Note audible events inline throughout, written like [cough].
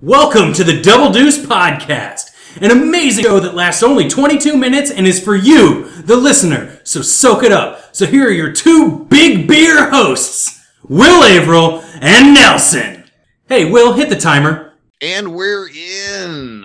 Welcome to the Double Deuce Podcast, an amazing show that lasts only 22 minutes and is for you, the listener. So soak it up. So here are your two big beer hosts, Will Averill and Nelson. Hey, Will, hit the timer. And we're in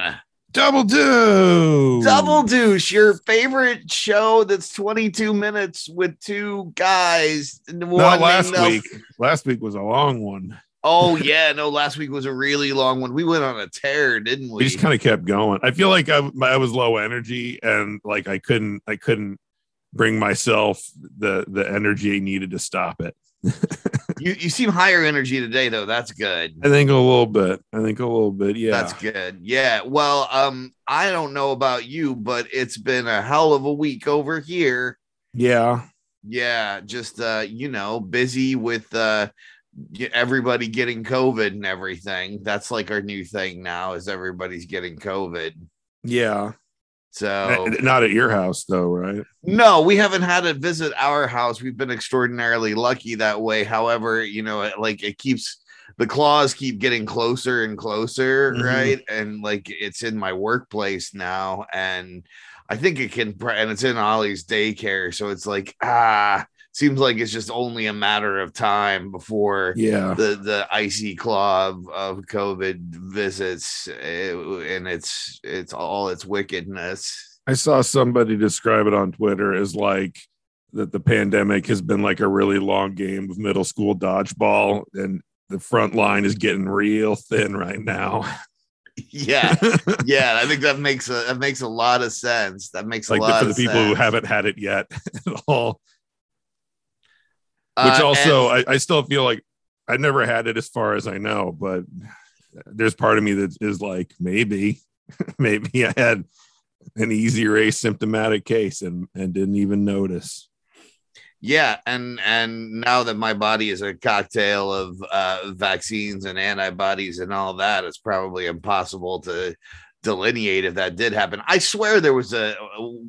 Double do. Double Douche, your favorite show that's 22 minutes with two guys. Not last week. Last week was a long one. Oh, yeah. No, last week was a really long one. We went on a tear, didn't we? We just kind of kept going. I feel like I, I was low energy and like I couldn't I couldn't bring myself the the energy needed to stop it. [laughs] you, you seem higher energy today, though. That's good. I think a little bit. I think a little bit. Yeah. That's good. Yeah. Well, um, I don't know about you, but it's been a hell of a week over here. yeah. Yeah, just uh, you know, busy with uh everybody getting COVID and everything. That's like our new thing now is everybody's getting COVID. Yeah. So Not at your house though, right? no, we haven't had it visit our house. We've been extraordinarily lucky that way. However, you know, it, like it keeps the claws keep getting closer and closer, Mhm. right? And like it's in my workplace now, and I think it can, and it's in Ollie's daycare, so it's like ah, seems like it's just only a matter of time before Yeah. the the icy claw of, of COVID visits, eh, and it's it's all its wickedness. I saw somebody describe it on Twitter as like that the pandemic has been like a really long game of middle school dodgeball and the front line is getting real thin right now. Yeah, [laughs] yeah, I think that makes a that makes a lot of sense. That makes like a lot for the people who haven't had it yet [laughs] at all. Uh, Which also, and- I, I still feel like I never had it as far as I know, but there's part of me that is like, maybe, [laughs] maybe I had an easier asymptomatic case and, and didn't even notice. yeah, and and now that my body is a cocktail of uh, vaccines and antibodies and all that, it's probably impossible to delineate if that did happen. I swear there was a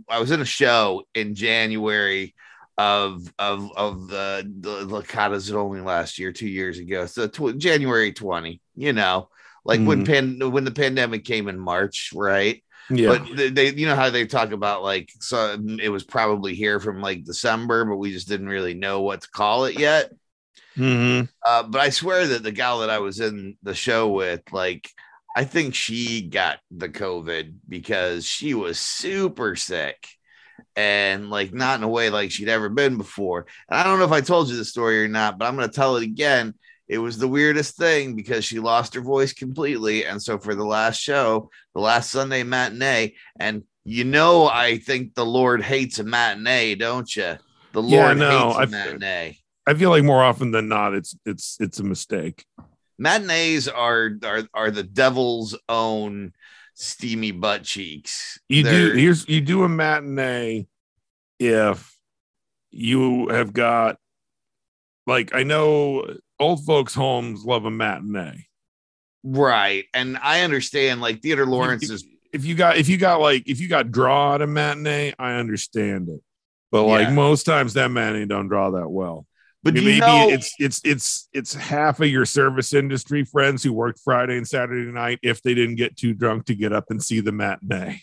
I was in a show in January of of of the the, the God, is it only last year, two years ago, so tw- January twenty, you know, like when pan when the pandemic came in March, right? Yeah. But they, they, you know how they talk about like, so it was probably here from like December, but we just didn't really know what to call it yet. Mhm. Uh, but I swear that the gal that I was in the show with, like, I think she got the COVID because she was super sick and like not in a way like she'd ever been before. And I don't know if I told you the story or not, but I'm going to tell it again. It was the weirdest thing because she lost her voice completely. And so for the last show, the last Sunday matinee, and you know, I think the Lord hates a matinee, don't you? The Lord Yeah, no, hates a matinee. I feel like more often than not, it's, it's, it's a mistake. matinees are are are the devil's own steamy butt cheeks. You do, They're- here's, you do a matinee if you have got, like, I know old folks' homes love a matinee. right, and I understand. Like Theater Lawrence is if you got if you got like if you got draw at a matinee, I understand it. But like Yeah. most times that matinee don't draw that well. But Maybe know it's it's it's it's half of your service industry friends who worked Friday and Saturday night if they didn't get too drunk to get up and see the matinee.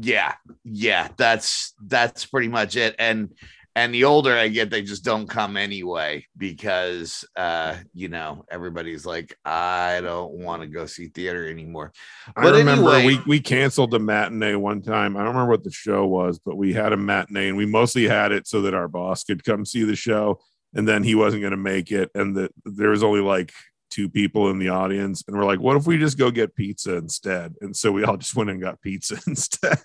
yeah, yeah, that's that's pretty much it. And and the older I get, they just don't come anyway because uh, you know, everybody's like, I don't want to go see theater anymore. I remember anyway- we we canceled the matinee one time. I don't remember what the show was, but we had a matinee and we mostly had it so that our boss could come see the show and then he wasn't going to make it and that there was only like two people in the audience and we're like what if we just go get pizza instead? And so we all just went and got pizza [laughs] instead.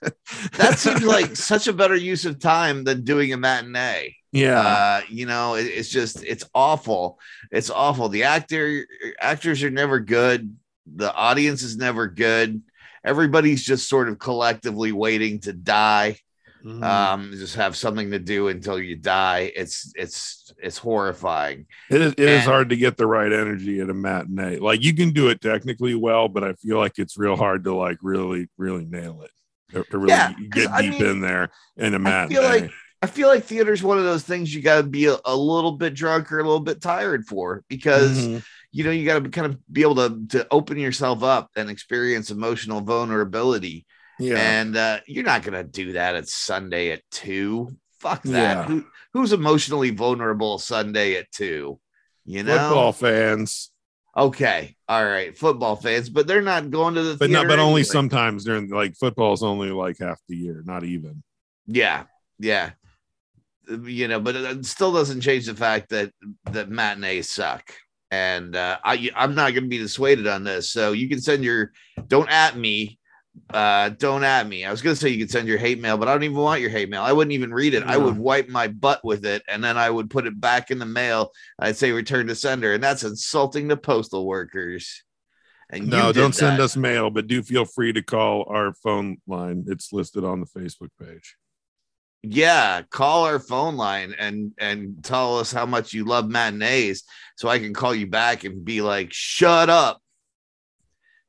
That seems like such a better use of time than doing a matinee. yeah. Uh you know it- it's just it's awful. It's awful. The actor actors are never good. The audience is never good. Everybody's just sort of collectively waiting to die Mhm. um just have something to do until you die it's it's it's horrifying it is, it is and- hard to get the right energy at a matinee like you can do it technically well but i feel like it's real hard to like really really nail it to, really Yeah, get I deep mean, in there in a I matinee feel like I feel like theater's one of those things you got to be a, a little bit drunk or a little bit tired for because Mhm. you know, you got to kind of be able to to open yourself up and experience emotional vulnerability. Yeah. And uh, you're not gonna do that at Sunday at two. Fuck that. Yeah. Who, who's emotionally vulnerable Sunday at two? You know, Football fans, okay, all right, football fans, but they're not going to the but not, but only anyway. sometimes during like football's only like half the year, not even. Yeah, yeah. You know, but it still doesn't change the fact that that matinees suck. And uh, I, I'm not going to be dissuaded on this. So you can send your don't at me, uh, don't at me. I was going to say you could send your hate mail, but I don't even want your hate mail. I wouldn't even read it. I would wipe my butt with it, and then I would put it back in the mail. I'd say return to sender, and that's insulting to postal workers. And No, don't send us mail, but do feel free to call our phone line. It's listed on the Facebook page. yeah call our phone line and and tell us how much you love matinees so i can call you back and be like shut up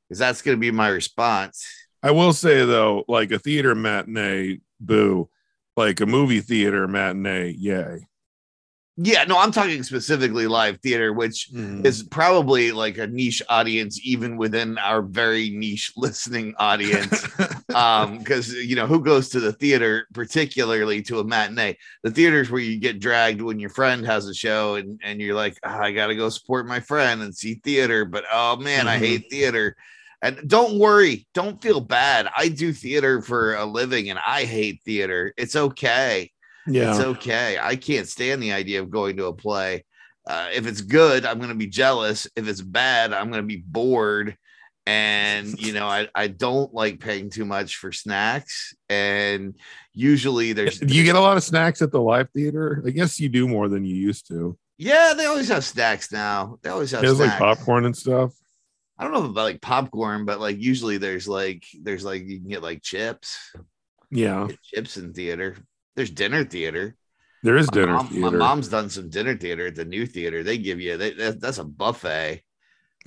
because that's going to be my response I will say though, like a theater matinee, boo. Like a movie theater matinee, yay. yeah no i'm talking specifically live theater which is probably like a niche audience even within our very niche listening audience [laughs] um because you know who goes to the theater particularly to a matinee the theaters where you get dragged when your friend has a show and and you're like "Ah, i gotta go support my friend and see theater but oh man i Mhm. hate theater and don't worry don't feel bad i do theater for a living and i hate theater it's okay yeah. it's okay. I can't stand the idea of going to a play. Uh, if it's good, I'm going to be jealous. If it's bad, I'm going to be bored. And you know, I, I don't like paying too much for snacks. And usually there's Do you get a lot of snacks at the live theater? I guess you do more than you used to. yeah, they always have snacks now. They always have There's like popcorn and stuff. I don't know about like popcorn, but like usually there's like there's like you can get like chips, Yeah, chips in theater. There's dinner theater. there is My dinner mom- theater. My mom's done some dinner theater at the new theater. They give you they, that, that's a buffet.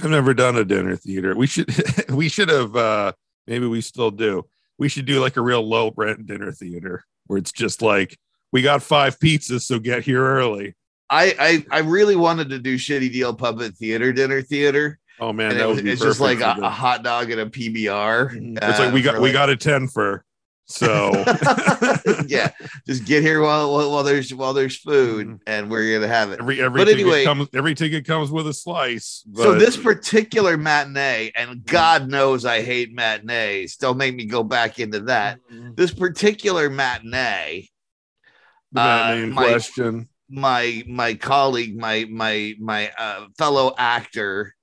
I've never done a dinner theater. We should [laughs] we should have uh maybe we still do. We should do like a real low rent dinner theater where it's just like we got five pizzas, so get here early. I, I I really wanted to do shitty deal puppet theater dinner theater, Oh man, and that it would be it's just like a, a hot dog and a PBR. It's like we uh, got for we got a 10 for so [laughs] yeah, just get here while, while while there's while there's food, Mhm. and we're gonna have it. every every But ticket anyway- comes every ticket comes with a slice. so this particular matinee, and God knows I hate matinees. Don't make me go back into that. This particular matinee, the matinee uh, in my- question. my my colleague, my my my uh, fellow actor,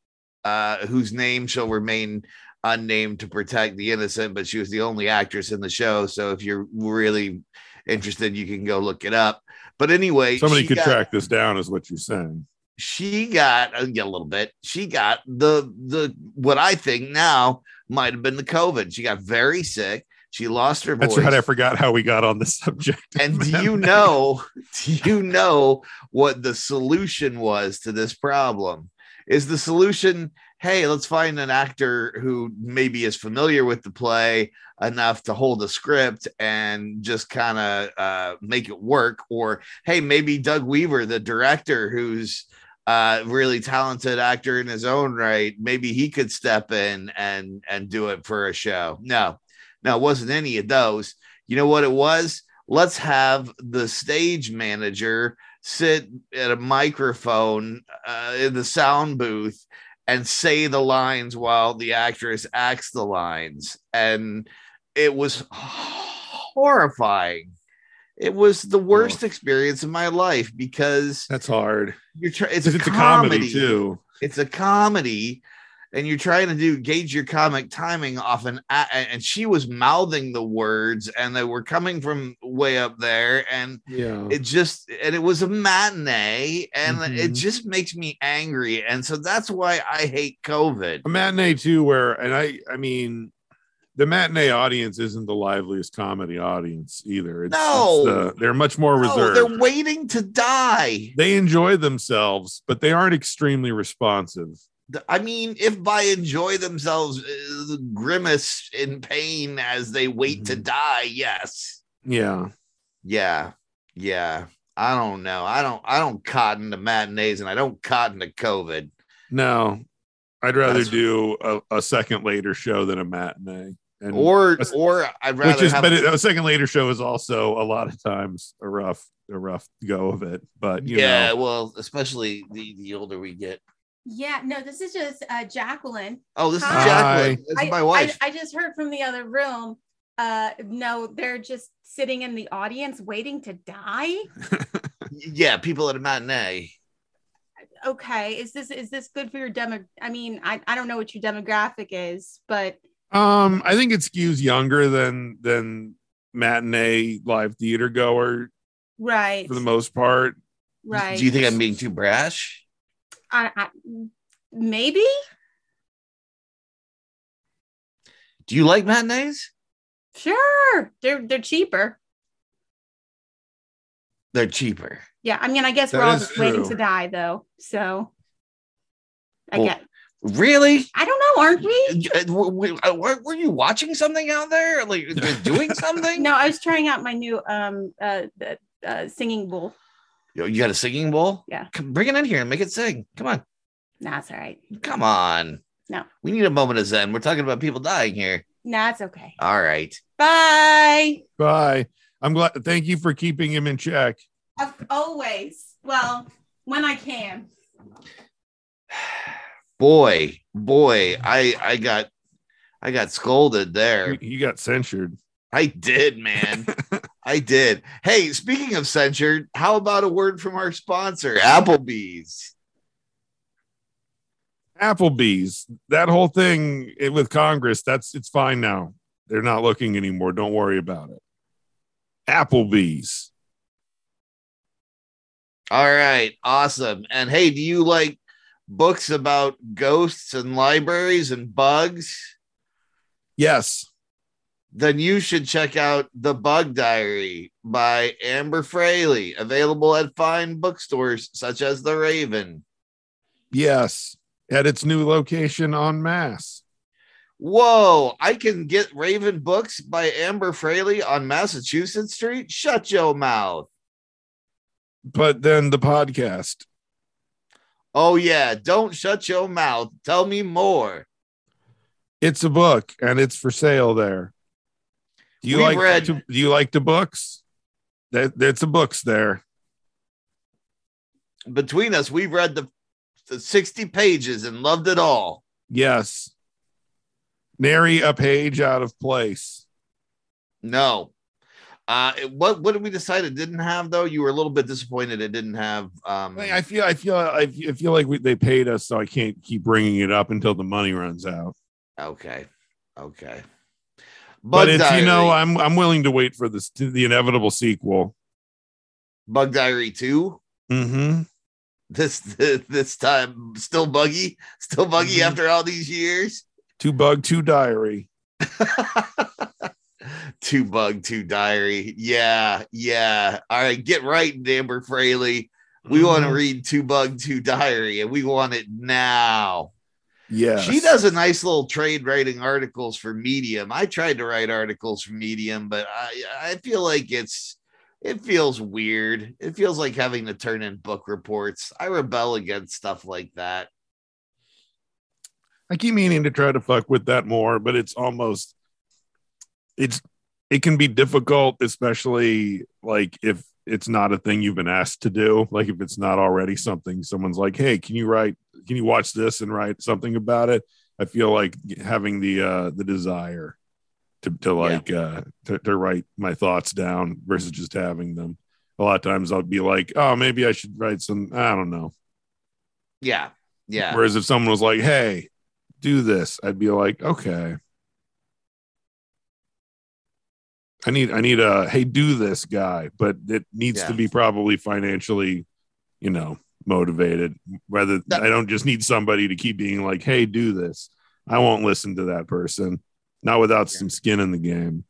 uh, whose name shall remain unnamed to protect the innocent, but she was the only actress in the show. So if you're really interested, you can go look it up. But anyway, Somebody could got- track this down, is what you're saying. She got uh, a little bit. She got the the what I think now might have been the COVID. She got very sick. She lost her voice. That's right. I forgot how we got on the [laughs] subject. And do you know, [laughs] do you know what the solution was to this problem? Is the solution, hey, let's find an actor who maybe is familiar with the play enough to hold a script and just kind of uh, make it work? Or, hey, maybe Doug Weaver, the director who's uh really talented actor in his own right maybe he could step in and and do it for a show. No. No it wasn't any of those. You know what it was? Let's have the stage manager sit at a microphone uh, in the sound booth and say the lines while the actress acts the lines and it was horrifying it was the worst experience of my life because That's hard. you're trying it's, It's, a, it's a comedy, comedy too. it's a comedy and you're trying to do gauge your comic timing off an and she was mouthing the words and they were coming from way up there and Yeah. it just and it was a matinee and it Mhm. just makes me angry and so that's why i hate covid a matinee too where and i i mean the matinee audience isn't the liveliest comedy audience either it's, No. it's the- they're much more no, reserved they're waiting to die they enjoy themselves but they aren't extremely responsive i mean if by enjoy themselves uh, grimace in pain as they wait to Mhm. die yes yeah Yeah, yeah. I don't know. I don't. I don't cotton to matinees, and I don't cotton to COVID. No, I'd rather That's- do a, a second later show than a matinee. And Or That's- or I'd rather which is, have but a second later show is also a lot of times a rough, a rough go of it. But you yeah, know, well, especially the the older we get. Yeah, no, this is just uh, Jacqueline. Oh, this is Jacqueline. This is I, my wife. I, I just heard from the other room. Uh, no, they're just sitting in the audience waiting to die. [laughs] yeah, people at a matinee. Okay, is this is this good for your demo? I mean, I, I don't know what your demographic is, but um, I think it skews younger than than matinee live theater goer right, for the most part. right. Do you think I'm being too brash? I, I, maybe? Do you like matinees? Sure, they're they're cheaper. They're cheaper. Yeah, I mean, I guess That we're all is just waiting to die, though. So, I Well, get. Really? I don't know, aren't we? [laughs] Uh, w- w- uh, Were, were you watching something out there? Like [laughs] doing something? No, I was trying out my new um uh, uh, uh singing bowl. You you got a singing bowl? Yeah. Come, bring it in here and make it sing. Come on. Nah, it's all right. Come on. No. We need a moment of zen. We're talking about people dying here. Nah, it's okay. All right. Bye. Bye. I'm glad. Thank you for keeping him in check. Of- Always. Well, when I can. [sighs] Boy, boy, I I got I got scolded there. You he got censured. I did, man. [laughs] I did. Hey, speaking of censored, how about a word from our sponsor, Applebee's? Applebee's. That whole thing with Congress. That's it's fine now. They're not looking anymore. Don't worry about it. Applebee's. All right, awesome. And hey, do you like books about ghosts and libraries and bugs? Yes. Then you should check out The Bug Diary by Amber Fraley, available at fine bookstores such as The Raven. Yes. At its new location on Mass. Whoa, I can get Raven books by Amber Fraley on Massachusetts Street? Shut your mouth. But then the podcast. Oh, yeah, don't shut your mouth. Tell me more. It's a book and it's for sale there. Do you We've like read- do you like the books? That that's a books there. Between us, we've read the, the 60 pages and loved it all. Yes. Nary a page out of place. No. Uh, what what did we decide it didn't have though? You were a little bit disappointed it didn't have. Um, I feel I feel I feel I feel like we, they paid us, so I can't keep bringing it up until the money runs out. okay, okay. But Bug it's you know I'm I'm willing to wait for this the inevitable sequel. Bug Diary two. Mm-hmm. This this time still buggy, still buggy Mhm. after all these years. Two bug, two diary. [laughs] two bug, two diary. Yeah, yeah. All right, get right, Amber Fraley. We want to read two bug, two diary, and we want it now. Yes. She does a nice little trade writing articles for Medium. I tried to write articles for Medium, but I I feel like it's it feels weird. It feels like having to turn in book reports. I rebel against stuff like that. I keep meaning to try to fuck with that more, but it's almost it's it can be difficult, especially like if it's not a thing you've been asked to do. Like if it's not already something someone's like, hey, can you write can you watch this and write something about it? I feel like having the uh the desire to to like uh to, to write my thoughts down versus just having them. A lot of times I'll be like, oh, maybe I should write some, I don't know. Yeah. Yeah. Whereas if someone was like, "Hey, do this," I'd be like, "Okay." I need I need a hey do this guy, but it needs to be probably financially, you know, motivated. Rather, That- I don't just need somebody to keep being like, "Hey, do this." I won't listen to that person, not without Yeah. some skin in the game.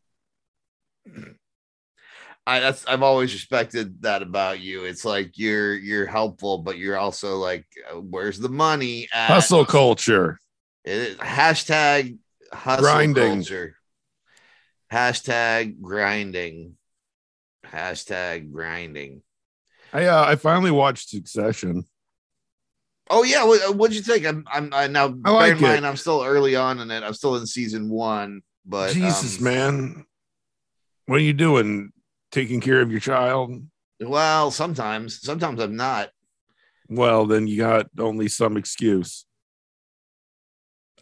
I that's I've always respected that about you. It's like you're you're helpful, but you're also like, uh, where's the money? At? Hustle culture. It, hashtag hustle Grinding. culture. Hashtag grinding. Hashtag grinding. I uh, I finally watched Succession. Oh yeah, what, what'd you think? I'm I'm I, now I bear like in mind it. I'm still early on in it. I'm still in season one, but Jesus, um, man. What are you doing? Taking care of your child? Well, sometimes, sometimes I'm not. Well, then you got only some excuse.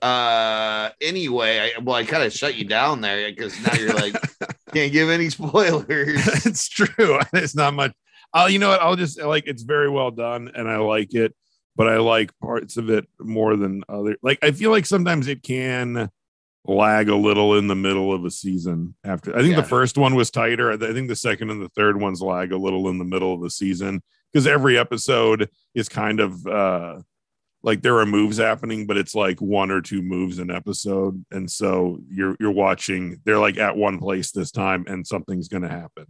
Uh, anyway, I, well, I kind of shut you down there because now you're like [laughs] can't give any spoilers. it's true. [laughs] It's not much. I'll, you know what? I'll just like it's very well done and I like it, but I like parts of it more than other. Like, I feel like sometimes it can lag a little in the middle of a season after. I think Yeah. the first one was tighter. I think the second and the third ones lag a little in the middle of the season because every episode is kind of, uh, like there are moves happening, but it's like one or two moves an episode, and so you're you're watching. They're like at one place this time, and something's going to happen.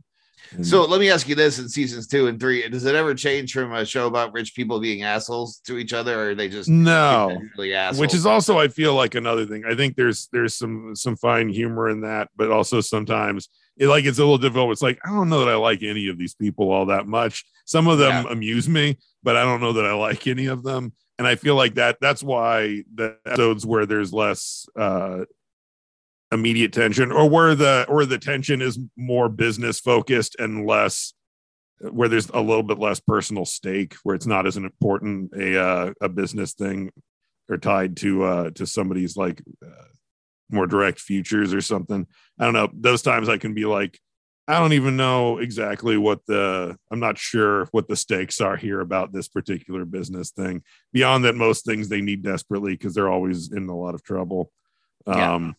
And- So let me ask you this: in seasons two and three, does it ever change from a show about rich people being assholes to each other, or are they just no, really assholes? which is also I feel like another thing. I think there's there's some some fine humor in that, but also sometimes it like it's a little difficult. It's like I don't know that I like any of these people all that much. Some of them Yeah. amuse me, but I don't know that I like any of them. And I feel like that that's why the episodes where there's less uh immediate tension or where the or the tension is more business focused and less where there's a little bit less personal stake where it's not as an important a uh, a business thing or tied to uh to somebody's like uh, more direct futures or something. I don't know. Those times i can be like i don't even know exactly what the i'm not sure what the stakes are here about this particular business thing. Beyond that most things they need desperately because they're always in a lot of trouble. Um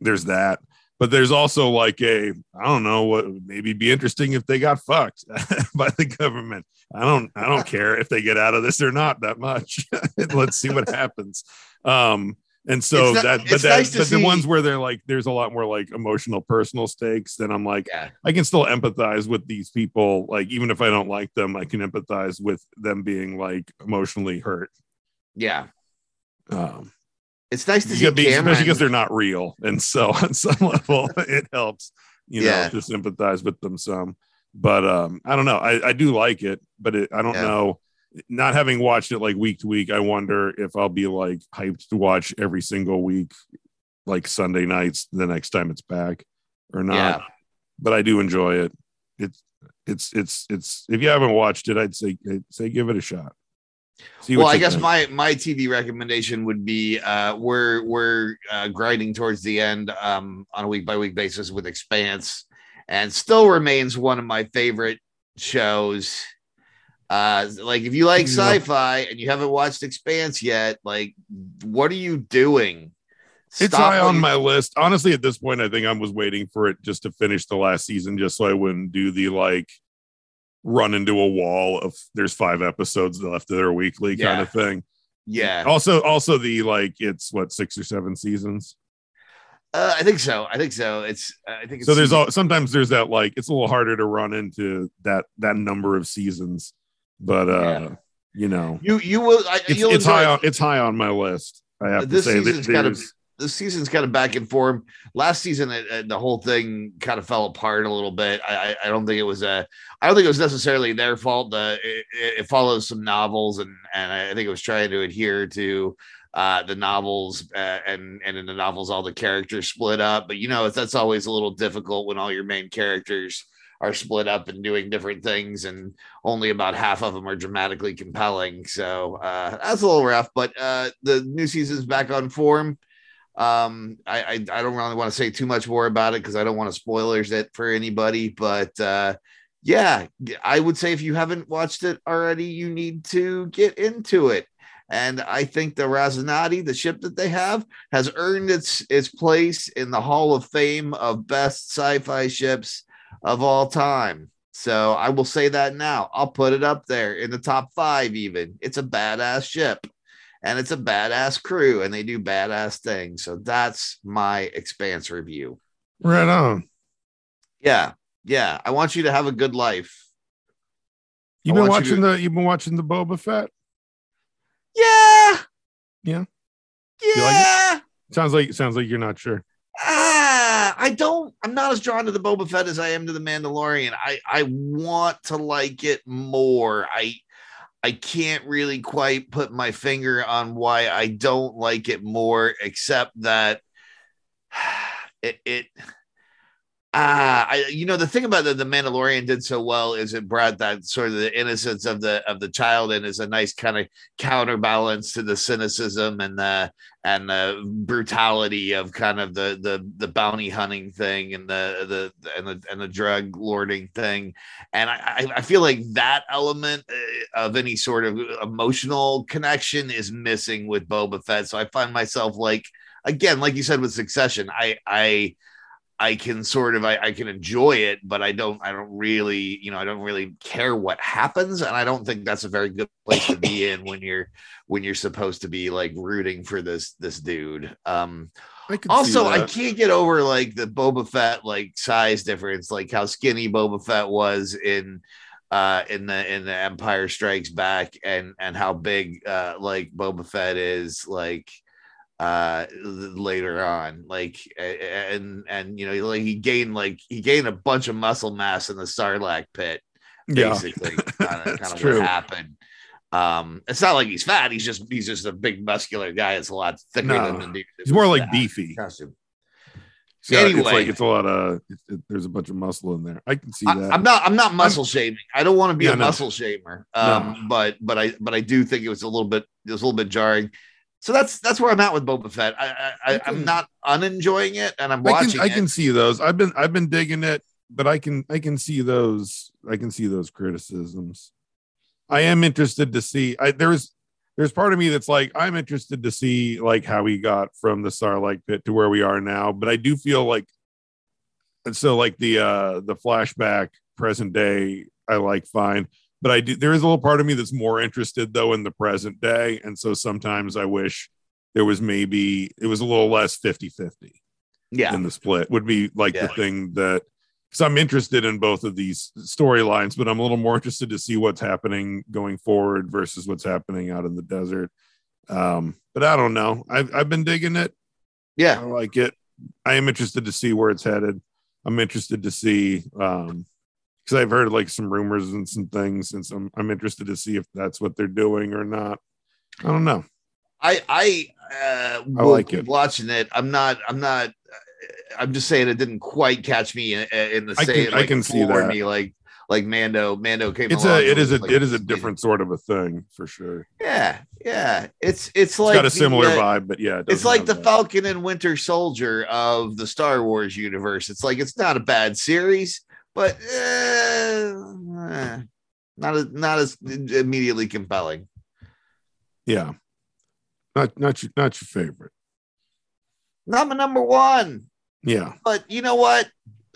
there's that. But there's also like a i don't know what maybe be interesting if they got fucked [laughs] by the government. I don't i don't care if they get out of this or not that much. [laughs] Let's see what happens. Um and so not- that but that nice but the ones where they're like there's a lot more like emotional personal stakes then i'm like yeah, i can still empathize with these people. Like even if i don't like them i can empathize with them being like emotionally hurt. Yeah. um It's nice to see be- especially because they're not real, and so [laughs] on some level it helps, you know, Yeah. to sympathize with them some. But um, I don't know. I, I do like it, but it, I don't Yeah. know. Not having watched it like week to week, I wonder if I'll be like hyped to watch every single week, like Sunday nights, the next time it's back, or not. Yeah. But I do enjoy it. It's it's it's it's. If you haven't watched it, I'd say I'd say give it a shot. Well, I guess think. my my TV recommendation would be uh, we're we're uh, grinding towards the end um, on a week by week basis with Expanse, and still remains one of my favorite shows. Uh, like if you like sci-fi and you haven't watched Expanse yet, like what are you doing? It's Stop high on you- my list. Honestly, at this point, I think I was waiting for it just to finish the last season, just so I wouldn't do the like run into a wall of there's five episodes left that are weekly kind of thing. Yeah, Also, also the like it's what six or seven seasons. uh, I think so. I think so. It's uh, I think it's So there's all sometimes there's that like it's a little harder to run into that that number of seasons, but uh Yeah. you know you you will. I, it's you'll it's high it. on it's high on my list. I have this to say that season's kind of there's- this season's kind of back in form. Last season, it, it- the whole thing kind of fell apart a little bit. I, I, don't think it was a, I don't think it was necessarily their fault. The it, it it follows some novels, and and I think it was trying to adhere to uh, the novels, uh, and and in the novels, all the characters split up. But you know, that's always a little difficult when all your main characters are split up and doing different things, and only about half of them are dramatically compelling. So uh, that's a little rough, but uh, the new season's back on form. Um, I, I, I don't really want to say too much more about it because I don't want to spoilers it for anybody, but uh, yeah, I would say if you haven't watched it already, you need to get into it. And I think the Rocinante, the ship that they have, has earned its its place in the Hall of Fame of best sci-fi ships of all time. So I will say that now. I'll put it up there in the top five, even. It's a badass ship and it's a badass crew and they do badass things. So that's my expanse review. right on. Yeah. Yeah. I want you to have a good life. You've been want you watching the you've been watching the Boba Fett. Yeah. Yeah. Yeah. like Sounds like sounds like you're not sure. Ah, I don't. I'm not as drawn to the Boba Fett as I am to the Mandalorian. I I want to like it more. I I can't really quite put my finger on why I don't like it more, except that [sighs] it, it Ah, I, you know the thing about the, the Mandalorian did so well is it brought that sort of the innocence of the of the child and is a nice kind of counterbalance to the cynicism and the and the brutality of kind of the the the bounty hunting thing and the the and the and the drug lording thing, and I I feel like that element uh, of any sort of emotional connection is missing with Boba Fett. So I find myself like again, like you said with Succession, I I I can sort of I, I, can enjoy it, but I don't I don't really you know I don't really care what happens, and I don't think that's a very good place to be [laughs] in when you're when you're supposed to be like rooting for this this dude. Um, I also I can't get over like the Boba Fett like size difference, like how skinny Boba Fett was in uh in the in the Empire Strikes Back, and and how big uh like Boba Fett is like uh later on like and and you know like he gained like he gained a bunch of muscle mass in the sarlacc pit basically [laughs] yeah. kind of, kind of what happened um it's not like he's fat he's just he's just a big muscular guy it's a lot thicker no, than the he's more like beefy costume. So anyway, it's like it's a lot of it, there's a bunch of muscle in there. I can see that. I, am not I'm not muscle shaming. I don't want to be yeah, a no. muscle shamer. Um, no. but but I but I do think it was a little bit it was a little bit jarring so that's that's where I'm at with Boba Fett. I, I, I am not unenjoying it, and I'm watching. I can, I can see those. I've been I've been digging it, but I can I can see those I can see those criticisms. I am interested to see. I there's there's part of me that's like I'm interested to see like how we got from the Sarlacc pit to where we are now. But I do feel like, and so like the uh the flashback present day I like fine but I do. There is a little part of me that's more interested though in the present day, and so sometimes I wish there was maybe it was a little less 50-50 yeah. in the split would be like yeah. the thing that because i'm interested in both of these storylines but i'm a little more interested to see what's happening going forward versus what's happening out in the desert. Um but i don't know. I've, I've been digging it. Yeah. I like it. I am interested to see where it's headed. I'm interested to see um because I've heard like some rumors and some things, and so I'm, I'm interested to see if that's what they're doing or not. I don't know. I I uh, I like it. Watching it, I'm not. I'm not. Uh, I'm just saying it didn't quite catch me in, in the same. Like, I can see that. Me like like Mando. Mando came. It's a. It is a. Like, it is a different sort of a thing for sure. Yeah, yeah. It's it's like it's got a similar the, vibe, but yeah, it it's like the that. Falcon and Winter Soldier of the Star Wars universe. It's like it's not a bad series but uh, not as not as immediately compelling. Yeah, not not your not your favorite. Not my number one. Yeah, but you know what?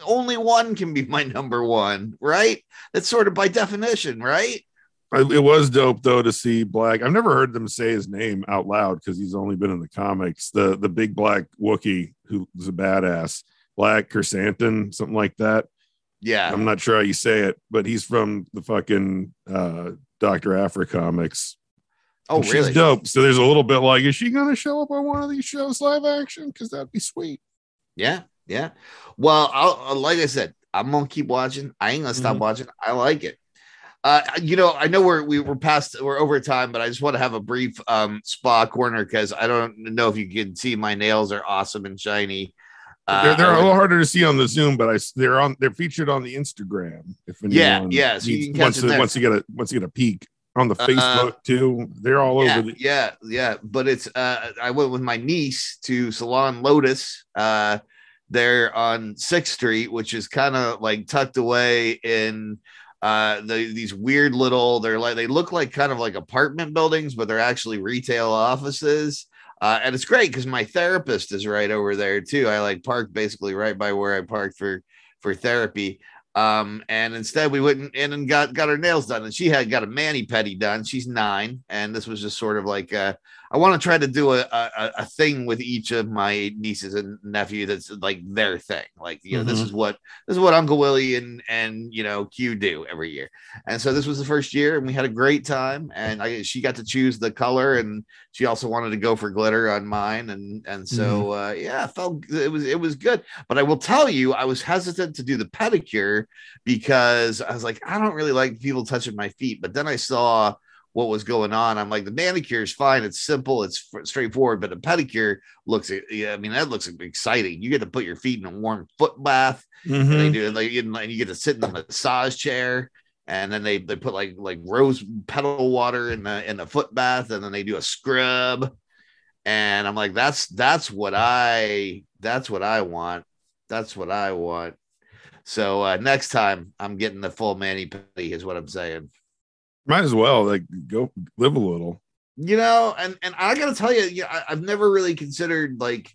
Only one can be my number one, right? That's sort of by definition, right? It was dope though to see Black. I've never heard them say his name out loud because he's only been in the comics. The the big black Wookie who's a badass, Black Krrsantan, something like that. Yeah. I'm not sure how you say it, but he's from the fucking uh, Dr. Aphra comics. Oh, really? She's dope. So there's a little bit like, is she going to show up on one of these shows live action? Because that'd be sweet. Yeah. Yeah. Well, I'll, uh, like I said, I'm going to keep watching. I ain't going to stop mm-hmm. watching. I like it. Uh, you know, I know we're we were past we're over time, but I just want to have a brief um spa corner because I don't know if you can see my nails are awesome and shiny they're, they're a little harder to see on the Zoom, but I they're on they're featured on the Instagram. If yeah, yeah, so needs, you, once you get a once you get a peek on the uh, Facebook uh, too, they're all yeah, over. The- yeah, yeah, but it's uh, I went with my niece to Salon Lotus. Uh, they're on Sixth Street, which is kind of like tucked away in uh the, these weird little they're like they look like kind of like apartment buildings but they're actually retail offices uh, and it's great because my therapist is right over there too. I like parked basically right by where I parked for for therapy. Um, and instead we went in and got got her nails done, and she had got a mani pedi done. She's nine, and this was just sort of like a, I want to try to do a, a, a thing with each of my nieces and nephew that's like their thing. Like, you know, mm-hmm. this is what this is what Uncle Willie and and you know Q do every year. And so this was the first year, and we had a great time. And I she got to choose the color, and she also wanted to go for glitter on mine. And and so mm-hmm. uh, yeah, I felt it was it was good. But I will tell you, I was hesitant to do the pedicure because I was like, I don't really like people touching my feet. But then I saw what was going on. I'm like, the manicure is fine. It's simple. It's straightforward, but the pedicure looks, yeah, I mean, that looks exciting. You get to put your feet in a warm foot bath. And they Mhm. do like you and you get to sit in the massage chair. And then they, they put like like rose petal water in the in the foot bath, and then they do a scrub. And I'm like, that's that's what I that's what I want. That's what I want. So uh, next time I'm getting the full mani pedi is what I'm saying. Might as well like go live a little. You know, and and I gotta tell you, yeah, I, I've never really considered like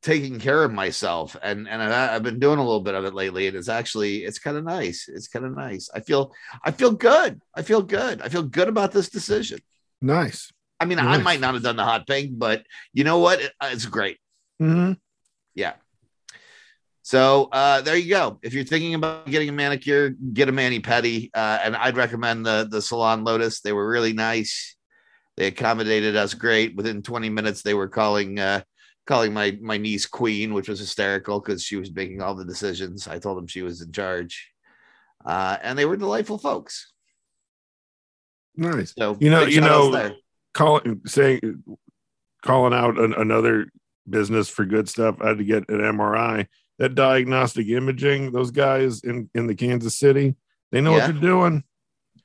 taking care of myself, and and I, I've been doing a little bit of it lately, and it's actually it's kind of nice. It's kind of nice. I feel I feel good. I feel good. I feel good about this decision. Nice. I mean, I might not have done the hot pink, but you know what? It- it's great. Mhm. Yeah. So uh, there you go. If you're thinking about getting a manicure, get a mani pedi, uh, and I'd recommend the the Salon Lotus. They were really nice. They accommodated us great. Within 20 minutes, they were calling uh, calling my my niece Queen, which was hysterical because she was making all the decisions. I told them she was in charge, uh, and they were delightful folks. Nice. So You know- you know- Calling saying calling out an, another business for good stuff. I had to get an MRI. That diagnostic imaging, those guys in in the Kansas City, they know Yeah. what they're doing.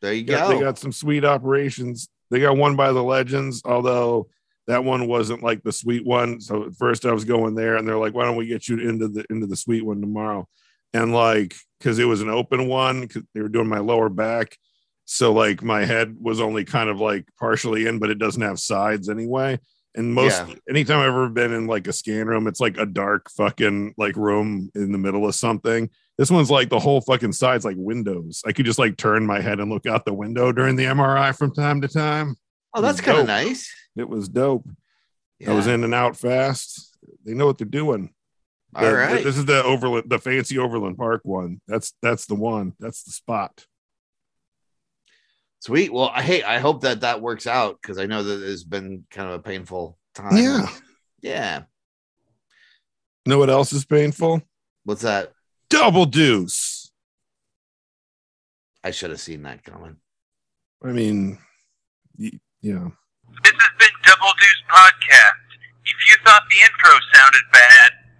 there you Got- go. They got some sweet operations. They got one by the Legends, although that one wasn't like the sweet one. So at first I was going there, and they're like, "Why don't we get you into the into the sweet one tomorrow?" And like, because it was an open one, because they were doing my lower back, so like my head was only kind of like partially in, but it doesn't have sides anyway. And most Yeah. anytime I've ever been in like a scan room, it's like a dark fucking like room in the middle of something. This one's like the whole fucking side's like windows. I could just like turn my head and look out the window during the MRI from time to time. oh, that's kind of nice. It was dope. I was in and out fast. They know what they're doing. All The- right. This is the Overland, the fancy Overland Park one. That's that's the one. That's the spot. Sweet. Well, I hey, I hope that that works out because I know that it's been kind of a painful time. Yeah. Yeah. Know what else is painful? What's that? Double deuce. I should have seen that coming. I mean, y- yeah. This has been Double Deuce Podcast. If you thought the intro sounded bad,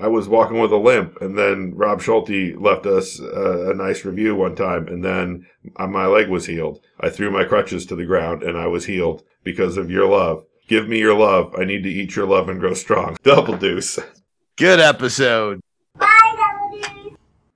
I was walking with a limp, and then Rob Schulte left us uh, a nice review one time, and then uh, my leg was healed. I threw my crutches to the ground, and I was healed because of your love. Give me your love. I need to eat your love and grow strong. [laughs] Double deuce. Good episode.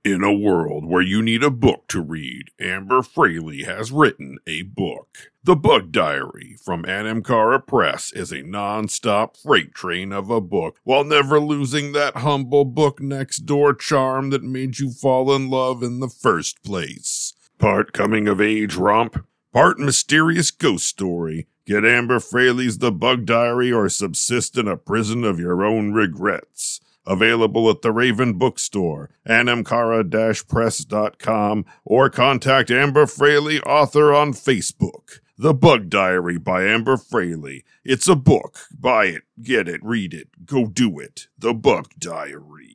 In a world where you need a book to read, Amber Fraley has written a book. The Bug Diary from Anamcara Press is a non-stop freight train of a book, while never losing that humble book next door charm that made you fall in love in the first place. Part coming of age romp, part mysterious ghost story. Get Amber Fraley's The Bug Diary or subsist in a prison of your own regrets. Available at the Raven Bookstore, anamcara-press.com, or contact Amber Fraley, author on Facebook. The Bug Diary by Amber Fraley. It's a book. Buy it, get it, read it, go do it. The Bug Diary.